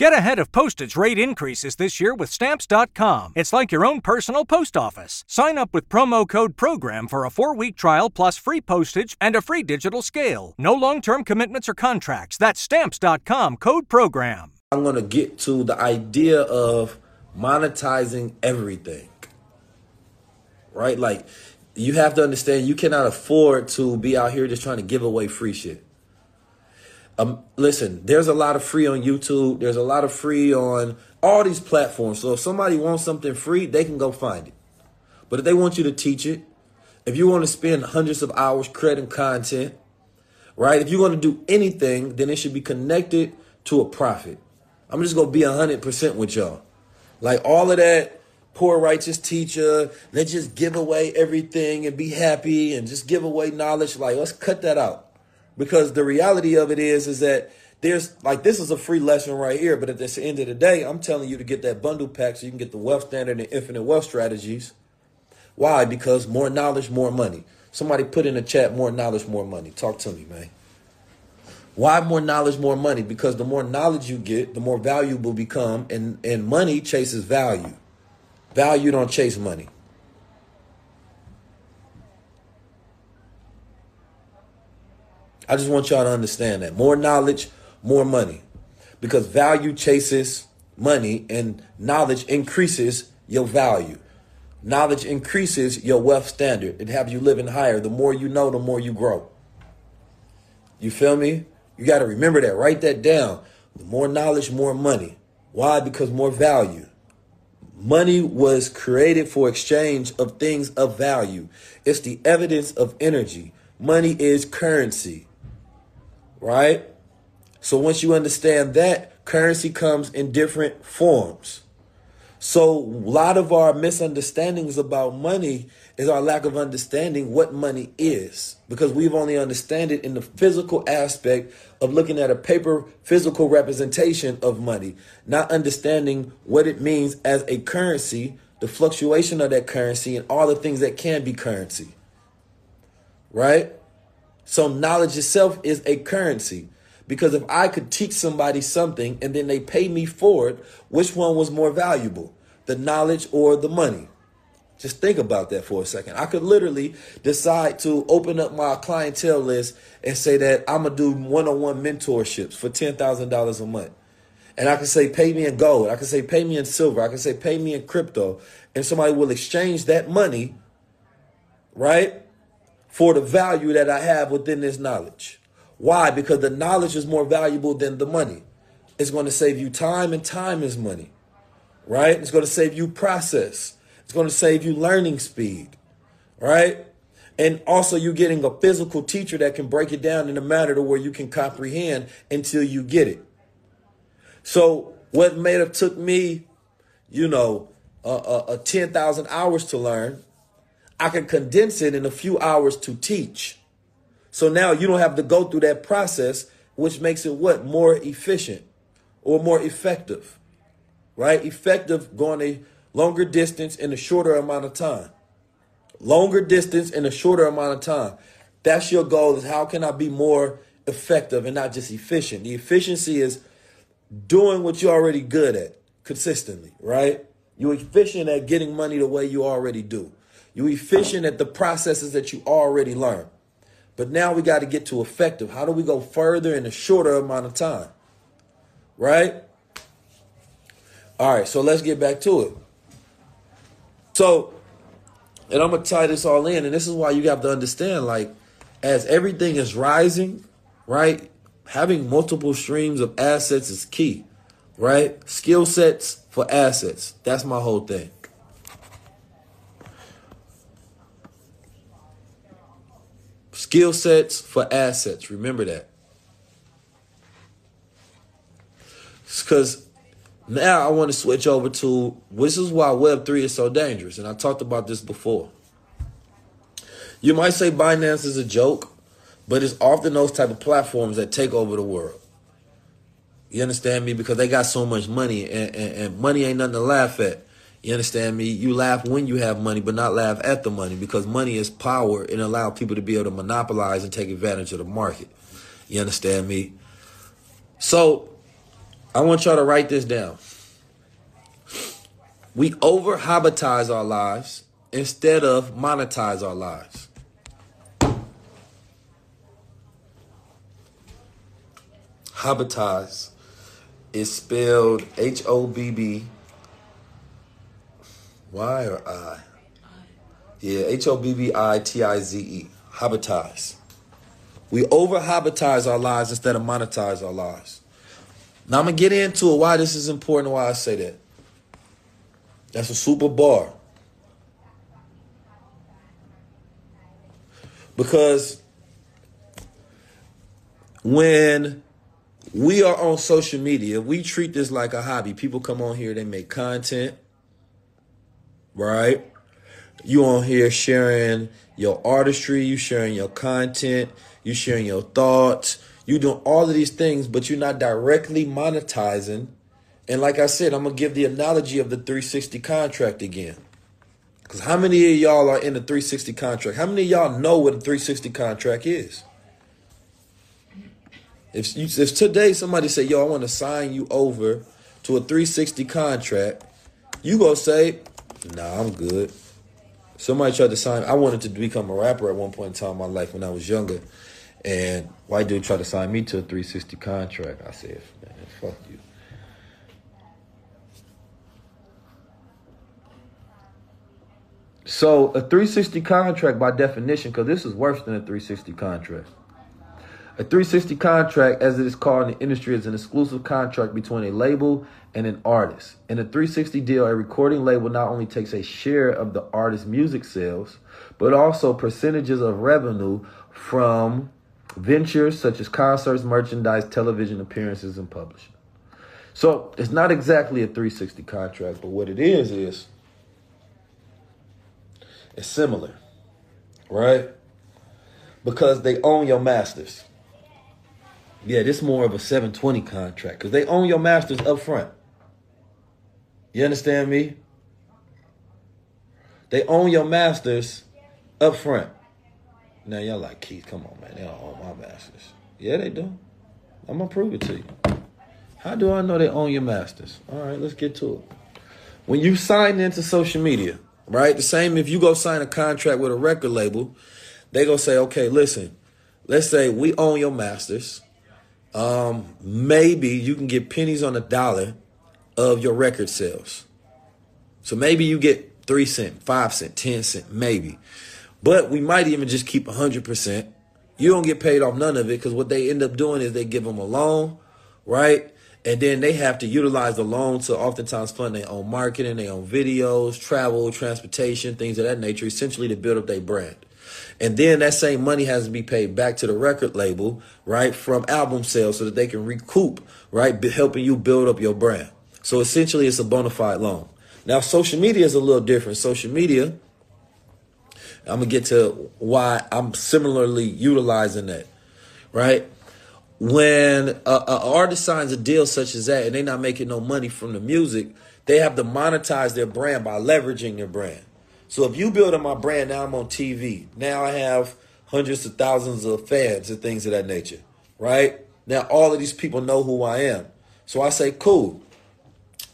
Get ahead of postage rate increases this year with Stamps.com. It's like your own personal post office. Sign up with promo code PROGRAM for a four week trial plus free postage and a free digital scale. No long term commitments or contracts. That's Stamps.com code PROGRAM. I'm going to get to the idea of monetizing everything. Right? Like, you have to understand you cannot afford to be out here just trying to give away free shit. Um, listen, there's a lot of free on YouTube. There's a lot of free on all these platforms. So if somebody wants something free, they can go find it. But if they want you to teach it, if you want to spend hundreds of hours creating content, right? If you want to do anything, then it should be connected to a profit. I'm just gonna be hundred percent with y'all. Like all of that poor righteous teacher, let's just give away everything and be happy and just give away knowledge. Like let's cut that out because the reality of it is is that there's like this is a free lesson right here but at the end of the day i'm telling you to get that bundle pack so you can get the wealth standard and infinite wealth strategies. Why? Because more knowledge more money. Somebody put in the chat more knowledge more money. Talk to me man. Why more knowledge more money? Because the more knowledge you get the more valuable become and and money chases value. Value don't chase money I just want y'all to understand that. More knowledge, more money. Because value chases money and knowledge increases your value. Knowledge increases your wealth standard. It have you living higher. The more you know, the more you grow. You feel me? You got to remember that. Write that down. The more knowledge, more money. Why? Because more value. Money was created for exchange of things of value. It's the evidence of energy. Money is currency right? So once you understand that, currency comes in different forms. So a lot of our misunderstandings about money is our lack of understanding what money is because we've only understand it in the physical aspect of looking at a paper physical representation of money, not understanding what it means as a currency, the fluctuation of that currency and all the things that can be currency. Right? So knowledge itself is a currency. Because if I could teach somebody something and then they pay me for it, which one was more valuable? The knowledge or the money? Just think about that for a second. I could literally decide to open up my clientele list and say that I'm going to do one on one mentorships for $10,000 a month. And I can say, pay me in gold. I can say, pay me in silver. I can say, pay me in crypto. And somebody will exchange that money, right? For the value that I have within this knowledge. Why? Because the knowledge is more valuable than the money. It's going to save you time, and time is money, right? It's going to save you process. It's going to save you learning speed, right? And also, you're getting a physical teacher that can break it down in a manner to where you can comprehend until you get it. So, what may have took me, you know, a, a 10,000 hours to learn, I can condense it in a few hours to teach. So now you don't have to go through that process, which makes it what? More efficient or more effective, right? Effective going a longer distance in a shorter amount of time. Longer distance in a shorter amount of time. That's your goal is how can I be more effective and not just efficient? The efficiency is doing what you're already good at consistently, right? You're efficient at getting money the way you already do. You efficient at the processes that you already learned. But now we got to get to effective. How do we go further in a shorter amount of time? Right? All right, so let's get back to it. So, and I'm going to tie this all in, and this is why you have to understand like, as everything is rising, right? Having multiple streams of assets is key, right? Skill sets for assets. That's my whole thing. Skill sets for assets. Remember that. Because now I want to switch over to this is why Web3 is so dangerous. And I talked about this before. You might say Binance is a joke, but it's often those type of platforms that take over the world. You understand me? Because they got so much money, and, and, and money ain't nothing to laugh at. You understand me? You laugh when you have money, but not laugh at the money because money is power and allow people to be able to monopolize and take advantage of the market. You understand me? So I want y'all to write this down. We over hobbitize our lives instead of monetize our lives. Hobbitize is spelled H O B B Y or I? Yeah, H O B B I T I Z E. Hobbitize. We over hobbitize our lives instead of monetize our lives. Now I'm gonna get into it why this is important, why I say that. That's a super bar. Because when we are on social media, we treat this like a hobby. People come on here, they make content, right? You on here sharing your artistry, you sharing your content, you sharing your thoughts, you doing all of these things, but you're not directly monetizing. And like I said, I'm gonna give the analogy of the 360 contract again. Because how many of y'all are in the 360 contract? How many of y'all know what a 360 contract is? If you, if today somebody say, "Yo, I want to sign you over to a 360 contract," you gonna say, "Nah, I'm good." Somebody tried to sign. I wanted to become a rapper at one point in time in my life when I was younger, and white dude tried to sign me to a 360 contract. I said, "Man, fuck you." So a 360 contract, by definition, because this is worse than a 360 contract. A 360 contract, as it is called in the industry, is an exclusive contract between a label and an artist. In a 360 deal, a recording label not only takes a share of the artist's music sales, but also percentages of revenue from ventures such as concerts, merchandise, television appearances, and publishing. So it's not exactly a 360 contract, but what it is is it's similar, right? Because they own your masters. Yeah, this more of a 720 contract because they own your masters up front. You understand me? They own your masters up front. Now y'all like Keys, come on, man. They don't own my masters. Yeah, they do. I'm gonna prove it to you. How do I know they own your masters? All right, let's get to it. When you sign into social media, right? The same if you go sign a contract with a record label, they go say, okay, listen, let's say we own your masters um, maybe you can get pennies on a dollar of your record sales. So maybe you get three cent, five cent, ten cent, maybe. But we might even just keep a hundred percent. You don't get paid off none of it because what they end up doing is they give them a loan, right? And then they have to utilize the loan to oftentimes fund their own marketing, their own videos, travel, transportation, things of that nature, essentially to build up their brand. And then that same money has to be paid back to the record label, right, from album sales so that they can recoup, right, helping you build up your brand. So essentially, it's a bona fide loan. Now, social media is a little different. Social media, I'm to get to why I'm similarly utilizing that, right? When an artist signs a deal such as that and they're not making no money from the music, they have to monetize their brand by leveraging their brand. So if you build on my brand, now I'm on TV. Now I have hundreds of thousands of fans and things of that nature, right? Now all of these people know who I am. So I say, cool.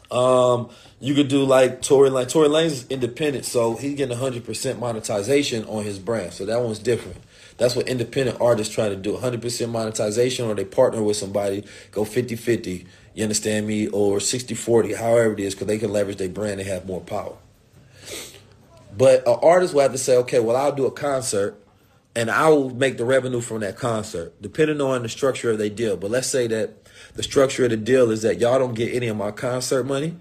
Um, you could do like Tory Lanez. Tory Lanez independent, so he's getting 100% monetization on his brand. So that one's different. That's what independent artists try to do 100% monetization, or they partner with somebody, go 50 50. You understand me? Or 60 40, however it is, because they can leverage their brand and have more power. But an artist will have to say, okay, well, I'll do a concert and I will make the revenue from that concert, depending on the structure of their deal. But let's say that the structure of the deal is that y'all don't get any of my concert money,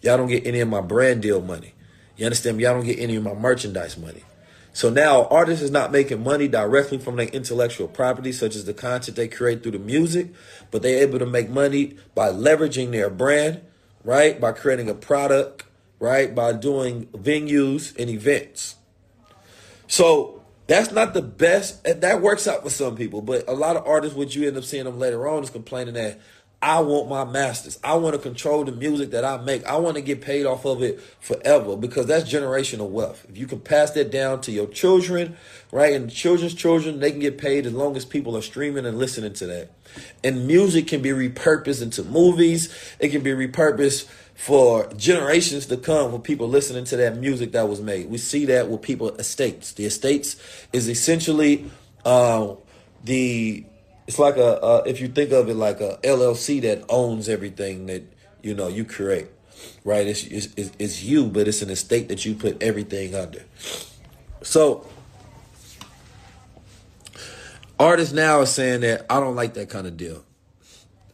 y'all don't get any of my brand deal money. You understand? Y'all don't get any of my merchandise money. So now artist is not making money directly from their intellectual property, such as the content they create through the music, but they're able to make money by leveraging their brand, right? By creating a product right? By doing venues and events. So that's not the best. That works out for some people, but a lot of artists, what you end up seeing them later on, is complaining that I want my masters. I want to control the music that I make. I want to get paid off of it forever because that's generational wealth. If you can pass that down to your children, right, and children's children, they can get paid as long as people are streaming and listening to that. And music can be repurposed into movies. It can be repurposed for generations to come for people listening to that music that was made. We see that with people estates. The estates is essentially uh, the it's like a if you think of it like a LLC that owns everything that you know you create, right? It's, it's it's you, but it's an estate that you put everything under. So artists now are saying that I don't like that kind of deal.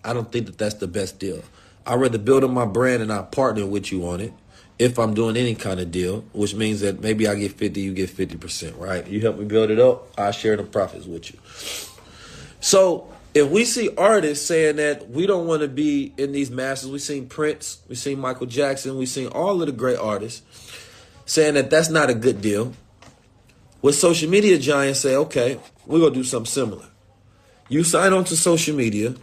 I don't think that that's the best deal. I'd rather build up my brand and I partner with you on it if I'm doing any kind of deal, which means that maybe I get 50, you get 50%, right? You help me build it up, I share the profits with you. So if we see artists saying that we don't want to be in these masses, we've seen Prince, we've seen Michael Jackson, we've seen all of the great artists saying that that's not a good deal. With social media giants say, okay, we're going to do something similar. You sign on to social media.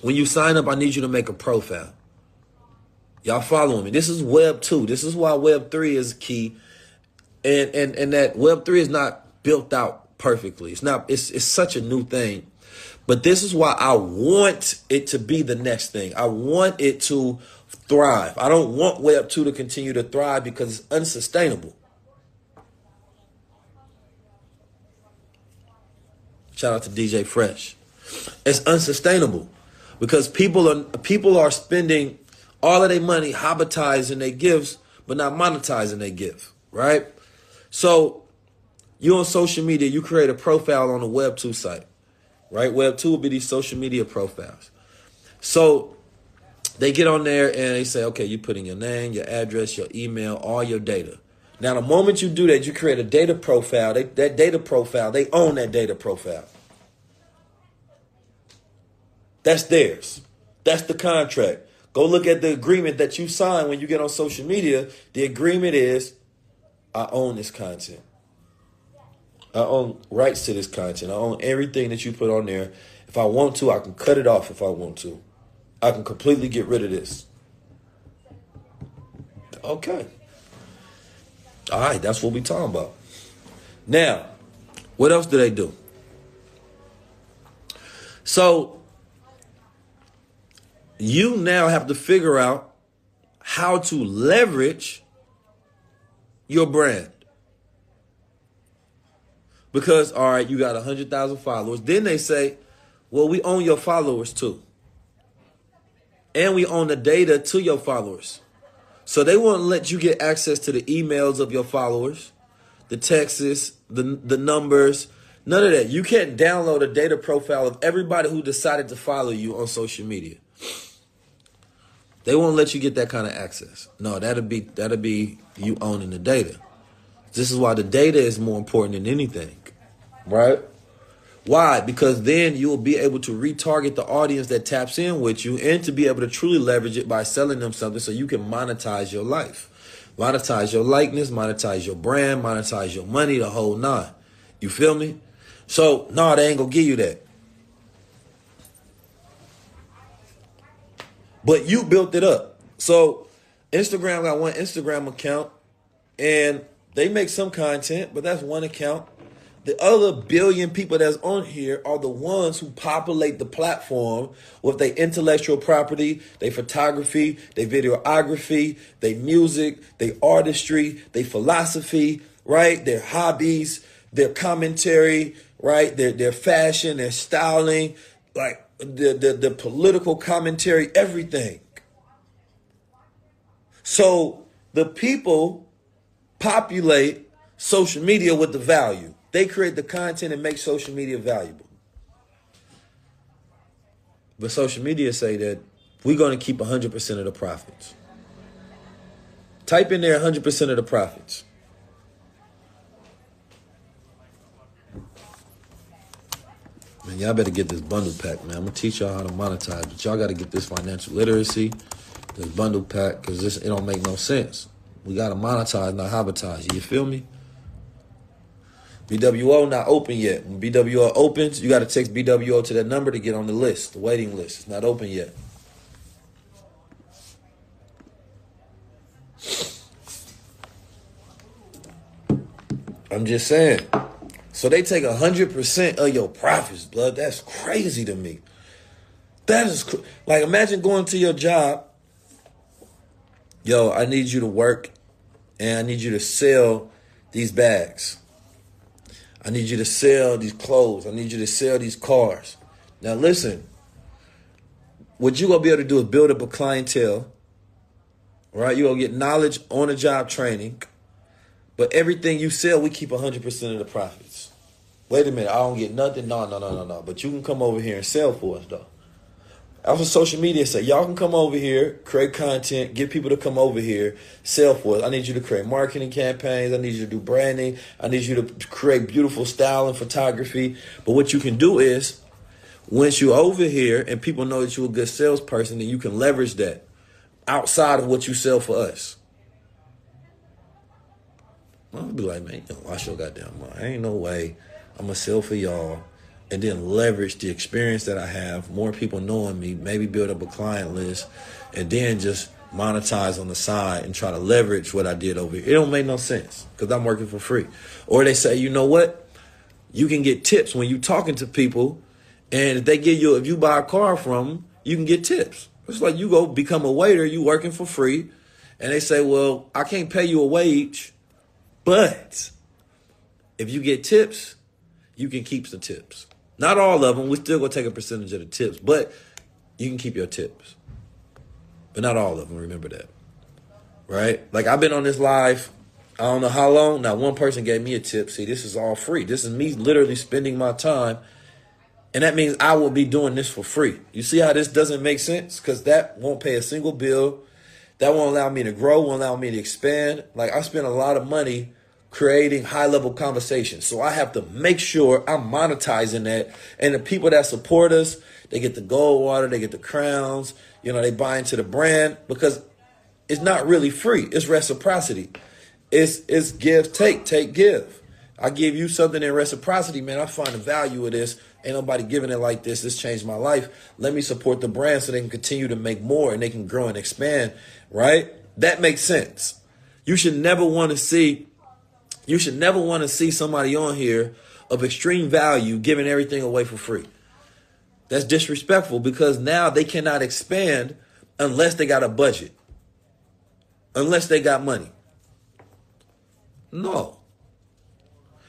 When you sign up, I need you to make a profile. Y'all following me? This is Web 2. This is why Web 3 is key. And and and that Web 3 is not built out perfectly. It's not it's it's such a new thing. But this is why I want it to be the next thing. I want it to thrive. I don't want Web 2 to continue to thrive because it's unsustainable. Shout out to DJ Fresh. It's unsustainable because people are people are spending all of their money hobbitizing their gifts, but not monetizing their gift, right? So you on social media, you create a profile on a Web2 site, right? Web2 will be these social media profiles. So they get on there and they say, okay, you put in your name, your address, your email, all your data. Now, the moment you do that, you create a data profile. They, that data profile, they own that data profile. That's theirs. That's the contract. Go look at the agreement that you sign when you get on social media. The agreement is I own this content. I own rights to this content. I own everything that you put on there. If I want to, I can cut it off if I want to. I can completely get rid of this. Okay. All right, that's what we talking about. Now, what else do they do? So, you now have to figure out how to leverage your brand. Because, all right, you got 100,000 followers. Then they say, well, we own your followers too. And we own the data to your followers. So they won't let you get access to the emails of your followers, the texts, the, the numbers, none of that. You can't download a data profile of everybody who decided to follow you on social media. They won't let you get that kind of access. No, that'll be that'll be you owning the data. This is why the data is more important than anything right? Why? Because then you will be able to retarget the audience that taps in with you and to be able to truly leverage it by selling them something so you can monetize your life. Monetize your likeness, monetize your brand, monetize your money, the whole nine. You feel me? So, no, they ain't gonna give you that. But you built it up. So, Instagram got one Instagram account and they make some content, but that's one account. The other billion people that's on here are the ones who populate the platform with their intellectual property, their photography, their videography, their music, their artistry, their philosophy, right? Their hobbies, their commentary, right? Their their fashion, their styling, like the the, the political commentary, everything. So the people populate social media with the value. They create the content and make social media valuable. But social media say that we're going to keep 100% of the profits. Type in there 100% of the profits. Man, y'all better get this bundle pack, man. I'm gonna teach y'all how to monetize, but y'all gotta get this financial literacy, this bundle pack, because this it don't make no sense. We gotta monetize, not hobbitize. You feel me? BWO not open yet. When BWO opens, you got to text BWO to that number to get on the list, the waiting list. It's not open yet. I'm just saying. So they take 100% of your profits, blood. That's crazy to me. That is cr- like imagine going to your job. Yo, I need you to work and I need you to sell these bags. I need you to sell these clothes. I need you to sell these cars. Now listen, what you're gonna be able to do is build up a clientele. Right? You're gonna get knowledge on the job training. But everything you sell, we keep 100% of the profits. Wait a minute, I don't get nothing. No, no, no, no, no. But you can come over here and sell for us, though. That's what social media say. Y'all can come over here, create content, get people to come over here, sell for us. I need you to create marketing campaigns. I need you to do branding. I need you to create beautiful style and photography. But what you can do is, once you're over here and people know that you're a good salesperson, then you can leverage that outside of what you sell for us. I'll be like, man, you know, watch your goddamn mind. Ain't no way I'm gonna sell for y'all and then leverage the experience that I have, more people knowing me, maybe build up a client list, and then just monetize on the side and try to leverage what I did over here. It don't make no sense because I'm working for free. Or they say, you know what? You can get tips when you talking to people, and if they give you, if you buy a car from them, you can get tips. It's like you go become a waiter, you working for free, and they say, well, I can't pay you a wage, but if you get tips, you can keep the tips. Not all of them. We still gonna take a percentage of the tips, but you can keep your tips. But not all of them. Remember that, right? Like I've been on this live. I don't know how long. Now one person gave me a tip. See, this is all free. This is me literally spending my time, and that means I will be doing this for free. You see how this doesn't make sense? Because that won't pay a single bill. That won't allow me to grow. Won't allow me to expand. Like I spend a lot of money creating high level conversations. So I have to make sure I'm monetizing that. And the people that support us, they get the gold water, they get the crowns, you know, they buy into the brand because it's not really free. It's reciprocity. It's it's give, take, take, give. I give you something in reciprocity, man. I find the value of this. Ain't nobody giving it like this. This changed my life. Let me support the brand so they can continue to make more and they can grow and expand, right? That makes sense. You should never want to see you should never want to see somebody on here of extreme value giving everything away for free. That's disrespectful because now they cannot expand unless they got a budget, unless they got money. No.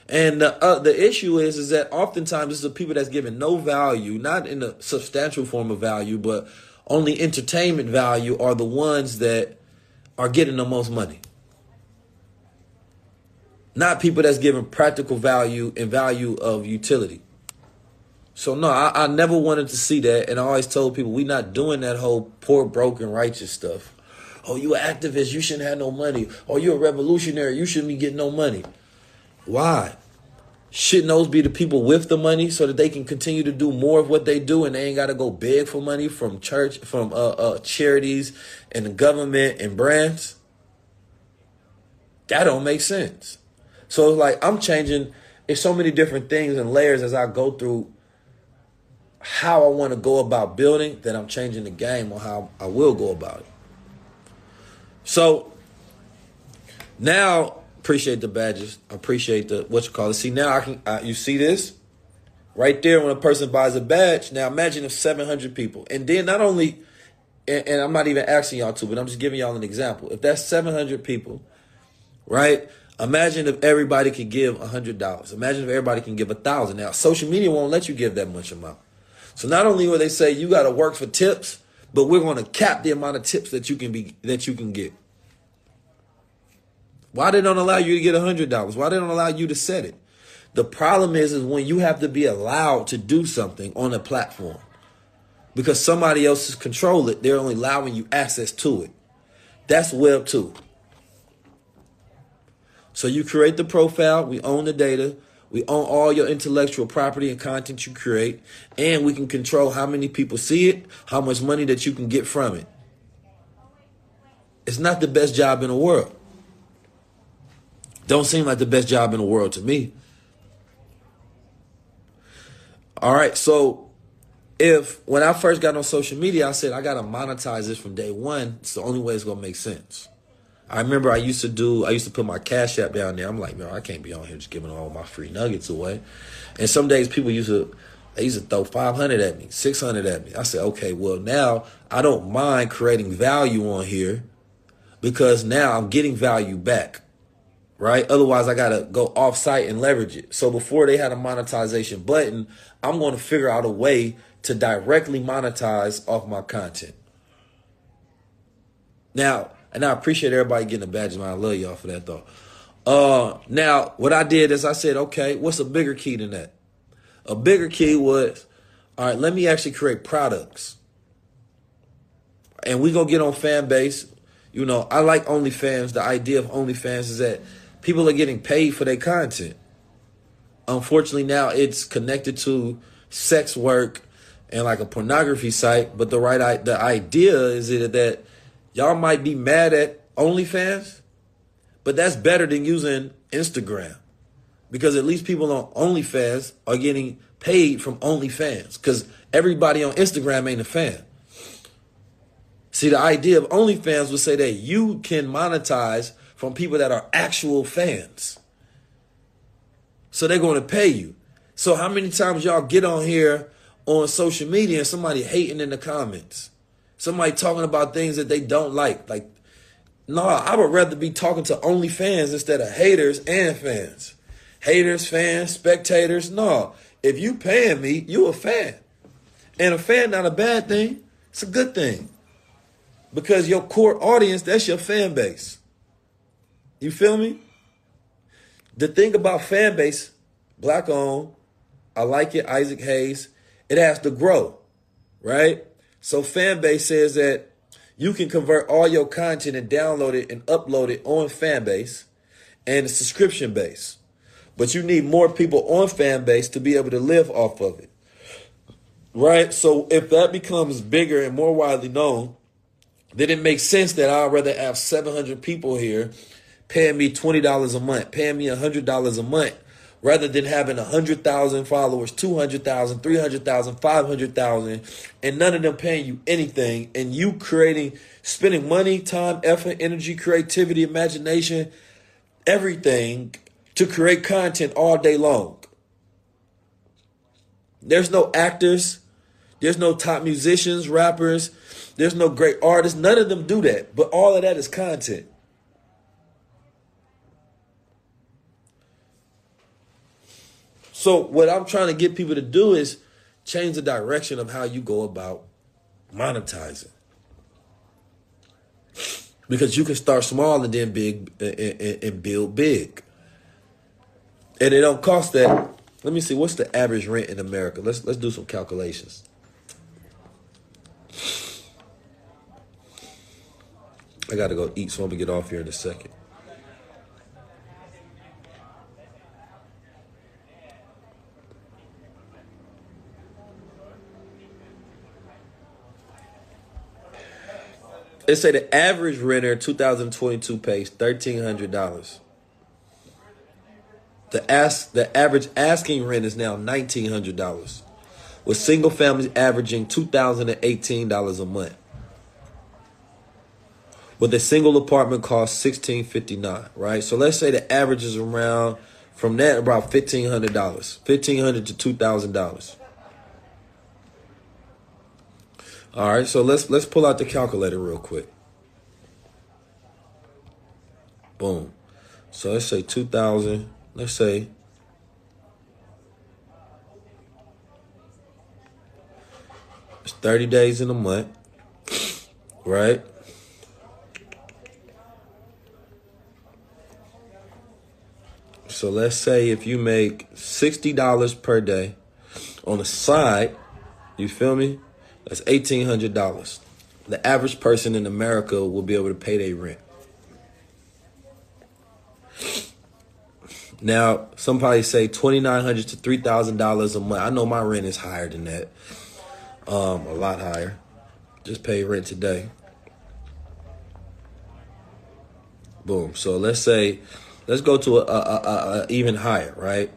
And the, uh, the issue is, is that oftentimes is the people that's giving no value, not in a substantial form of value, but only entertainment value are the ones that are getting the most money not people that's giving practical value and value of utility. So no, I, I never wanted to see that, and I always told people we not doing that whole poor, broken, righteous stuff. Oh, you an activist, you shouldn't have no money. Oh, you're a revolutionary, you shouldn't be getting no money. Why? Shouldn't those be the people with the money so that they can continue to do more of what they do and they ain't got to go beg for money from church, from uh, uh, charities and the government and brands? That don't make sense. So it's like I'm changing. It's so many different things and layers as I go through how I want to go about building that I'm changing the game on how I will go about it. So now appreciate the badges. Appreciate the what you call it. See now I can you see this right there when a person buys a badge. Now imagine if 700 people, and then not only, and, and I'm not even asking y'all to, but I'm just giving y'all an example. If that's 700 people, right? Imagine if everybody could give a hundred dollars. Imagine if everybody can give a thousand. Now, social media won't let you give that much amount. So not only will they say you got to work for tips, but we're going to cap the amount of tips that you can be that you can get. Why they don't allow you to get a hundred dollars? Why they don't allow you to set it? The problem is, is when you have to be allowed to do something on a platform because somebody else is control it. They're only allowing you access to it. That's Web two. So you create the profile, we own the data, we own all your intellectual property and content you create, and we can control how many people see it, how much money that you can get from it. It's not the best job in the world. Don't seem like the best job in the world to me. All right, so if when I first got on social media, I said I gotta monetize this from day one. It's the only way it's gonna make sense. I remember I used to do, I used to put my cash app down there. I'm like, man, I can't be on here just giving all my free nuggets away. And some days people used to, they used to throw 500 at me, 600 at me. I said, okay, well now I don't mind creating value on here because now I'm getting value back, right? Otherwise I gotta go off site and leverage it. So before they had a monetization button, I'm going to figure out a way to directly monetize off my content. Now, and I appreciate everybody getting a badge, man. I love y'all for that though. Uh, now what I did is I said, okay, what's a bigger key than that? A bigger key was, all right, let me actually create products. And we gonna get on fan base. You know, I like OnlyFans. The idea of OnlyFans is that people are getting paid for their content. Unfortunately, now it's connected to sex work and like a pornography site. But the right, the idea is that Y'all might be mad at OnlyFans, but that's better than using Instagram because at least people on OnlyFans are getting paid from OnlyFans because everybody on Instagram ain't a fan. See, the idea of OnlyFans would say that you can monetize from people that are actual fans. So they're going to pay you. So how many times y'all get on here on social media and somebody hating in the comments? Somebody talking about things that they don't like. Like, no, I would rather be talking to only fans instead of haters and fans. Haters, fans, spectators. No, if you paying me, you a fan. And a fan not a bad thing. It's a good thing. Because your core audience, that's your fan base. You feel me? The thing about fan base, black owned, I like it, Isaac Hayes, it has to grow, right? So Fanbase says that you can convert all your content and download it and upload it on Fanbase and subscription base. But you need more people on Fanbase to be able to live off of it. Right? So if that becomes bigger and more widely known, then it makes sense that I'd rather have 700 people here paying me $20 a month, paying me $100 a month rather than having 100,000 followers, 200,000, 300,000, 500,000, and none of them paying you anything, and you creating, spending money, time, effort, energy, creativity, imagination, everything to create content all day long. There's no actors, there's no top musicians, rappers, there's no great artists. None of them do that, but all of that is content. So what I'm trying to get people to do is change the direction of how you go about monetizing. Because you can start small and then big and, and build big. And it don't cost that. Let me see what's the average rent in America. Let's let's do some calculations. I gotta go eat, so I'm gonna get off here in a second. They say the average renter 2022 pays thirteen hundred dollars. The ask the average asking rent is now nineteen hundred dollars, with single families averaging two thousand and eighteen dollars a month. With a single apartment cost sixteen fifty nine, right? So let's say the average is around from that about fifteen hundred dollars, fifteen hundred to two thousand dollars. All right, so let's let's pull out the calculator real quick. Boom. So let's say 2000, let's say it's 30 days in a month, right? So let's say if you make $60 per day on the side, you feel me? That's eighteen hundred dollars. The average person in America will be able to pay their rent. Now, somebody say twenty nine hundred to three thousand dollars a month. I know my rent is higher than that, um, a lot higher. Just pay rent today. Boom. So let's say, let's go to a, a, a, a even higher, right?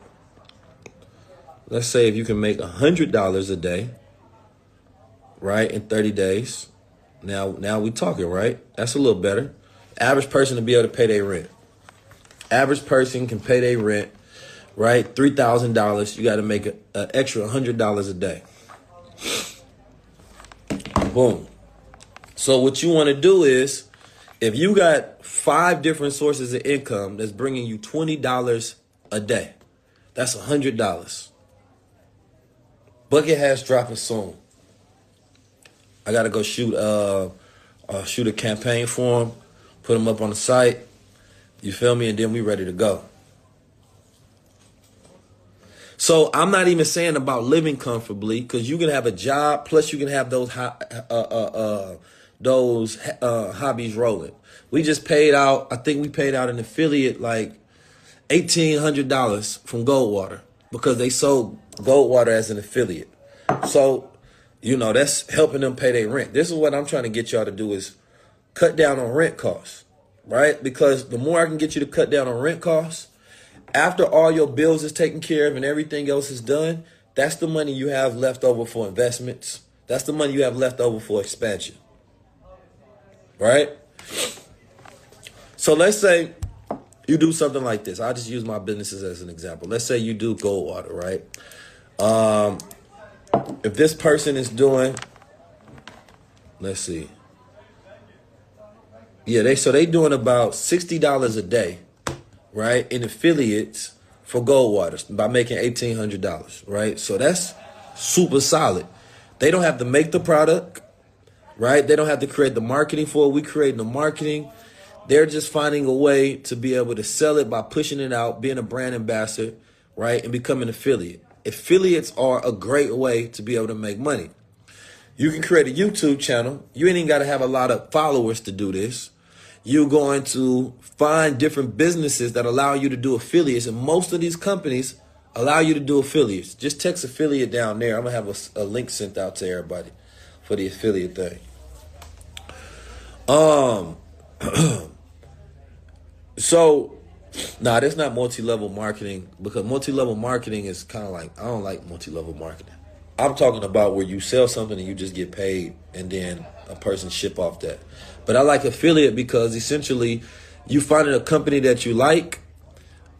let's say if you can make $100 a day, right, in 30 days, now now we talking, right? That's a little better. Average person to be able to pay their rent. Average person can pay their rent, right? $3,000, you got to make an extra $100 a day. Boom. So what you want to do is if you got five different sources of income that's bringing you $20 a day, that's $100. Bucket has dropping soon. I gotta go shoot uh, uh shoot a campaign for him, put him up on the site. You feel me? And then we ready to go. So I'm not even saying about living comfortably because you can have a job plus you can have those uh, uh, uh, those uh, hobbies rolling. We just paid out. I think we paid out an affiliate like eighteen hundred dollars from Goldwater because they sold Goldwater as an affiliate. So you know, that's helping them pay their rent. This is what I'm trying to get y'all to do is cut down on rent costs, right? Because the more I can get you to cut down on rent costs, after all your bills is taken care of and everything else is done, that's the money you have left over for investments. That's the money you have left over for expansion. Right? So let's say you do something like this. I'll just use my businesses as an example. Let's say you do Goldwater, right? Um, if this person is doing, let's see. Yeah, they so they doing about sixty dollars a day, right, in affiliates for Goldwater by making eighteen hundred dollars, right? So that's super solid. They don't have to make the product, right? They don't have to create the marketing for it. We create the marketing. They're just finding a way to be able to sell it by pushing it out, being a brand ambassador, right, and becoming an affiliate affiliates are a great way to be able to make money. You can create a YouTube channel. You ain't even got to have a lot of followers to do this. You're going to find different businesses that allow you to do affiliates, and most of these companies allow you to do affiliates. Just text affiliate down there. I'm gonna have a, a link sent out to everybody for the affiliate thing. Um, so Nah, that's not multi-level marketing because multi-level marketing is kind of like I don't like multi-level marketing. I'm talking about where you sell something and you just get paid and then a person ship off that. But I like affiliate because essentially you finding a company that you like.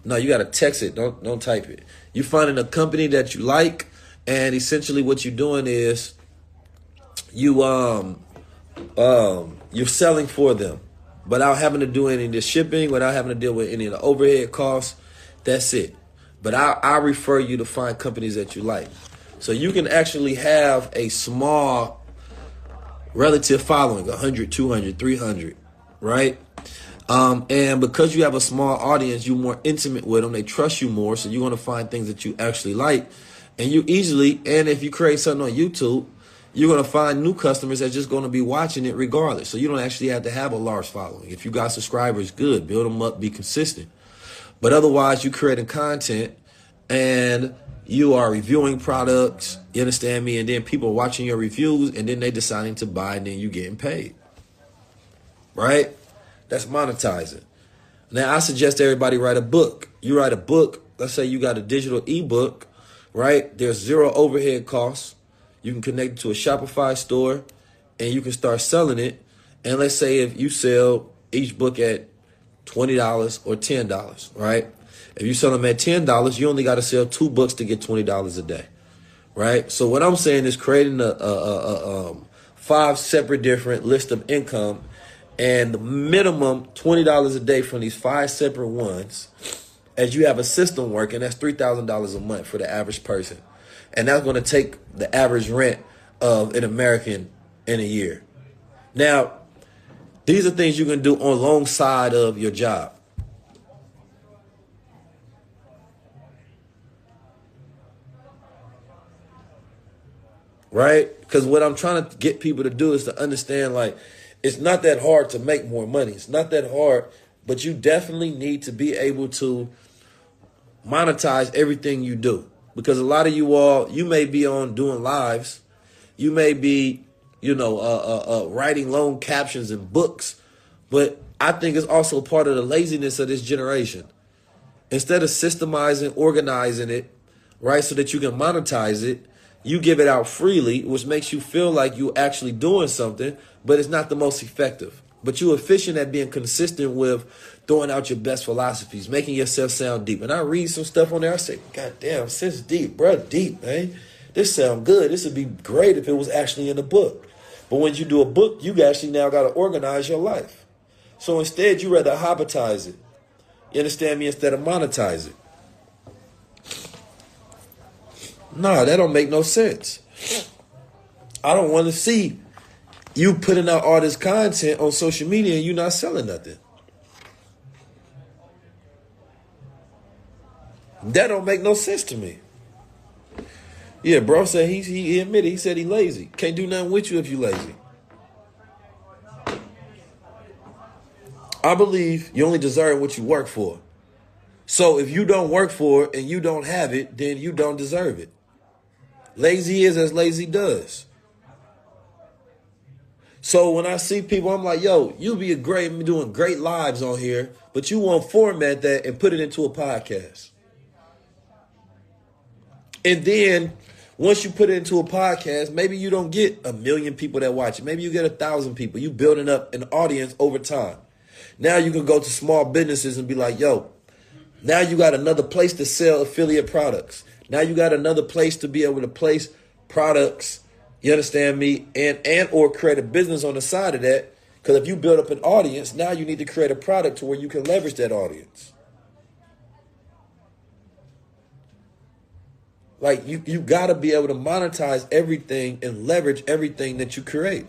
No, you got to text it. Don't don't type it. You finding a company that you like and essentially what you're doing is you um um you're selling for them without having to do any of the shipping, without having to deal with any of the overhead costs. That's it. But I, I refer you to find companies that you like. So you can actually have a small relative following 100, 200, 300, right? Um, and because you have a small audience, you're more intimate with them. They trust you more. So you're going to find things that you actually like. And you easily, and if you create something on YouTube, you're going to find new customers that's just going to be watching it regardless. So you don't actually have to have a large following. If you got subscribers, good. Build them up, be consistent. But otherwise, you're creating content and you are reviewing products, you understand me? And then people are watching your reviews and then they deciding to buy and then you getting paid. Right? That's monetizing. Now, I suggest everybody write a book. You write a book, let's say you got a digital ebook, right? There's zero overhead costs you can connect it to a Shopify store and you can start selling it. And let's say if you sell each book at $20 or $10, right? If you sell them at $10, you only got to sell two books to get $20 a day, right? So what I'm saying is creating a, a, a, a um, five separate different list of income and the minimum $20 a day from these five separate ones as you have a system working, that's $3,000 a month for the average person and that's going to take the average rent of an American in a year. Now, these are things you can do alongside of your job. Right? Because what I'm trying to get people to do is to understand like it's not that hard to make more money. It's not that hard, but you definitely need to be able to monetize everything you do because a lot of you all, you may be on doing lives, you may be, you know, uh, uh, uh, writing long captions and books, but I think it's also part of the laziness of this generation. Instead of systemizing, organizing it, right? So that you can monetize it. You give it out freely, which makes you feel like you're actually doing something, but it's not the most effective. But you're efficient at being consistent with throwing out your best philosophies, making yourself sound deep. And I read some stuff on there. I say, God damn, since deep, bro, deep, man. This sound good. This would be great if it was actually in a book. But when you do a book, you actually now got to organize your life. So instead, you rather hobbitize it. You understand me? Instead of monetize it. Nah, that don't make no sense. I don't want to see you putting out all this content on social media and you not selling nothing. That don't make no sense to me. Yeah, bro said he he admitted he said he lazy. Can't do nothing with you if you lazy. I believe you only deserve what you work for. So if you don't work for it and you don't have it, then you don't deserve it. Lazy is as lazy does. So when I see people, I'm like, yo, you'll be a great doing great lives on here, but you won't format that and put it into a podcast. And then once you put it into a podcast, maybe you don't get a million people that watch it. Maybe you get a thousand people. You building up an audience over time. Now you can go to small businesses and be like, yo, now you got another place to sell affiliate products. Now you got another place to be able to place products. You understand me? And and or create a business on the side of that. Because if you build up an audience, now you need to create a product to where you can leverage that audience. Like you, you got to be able to monetize everything and leverage everything that you create.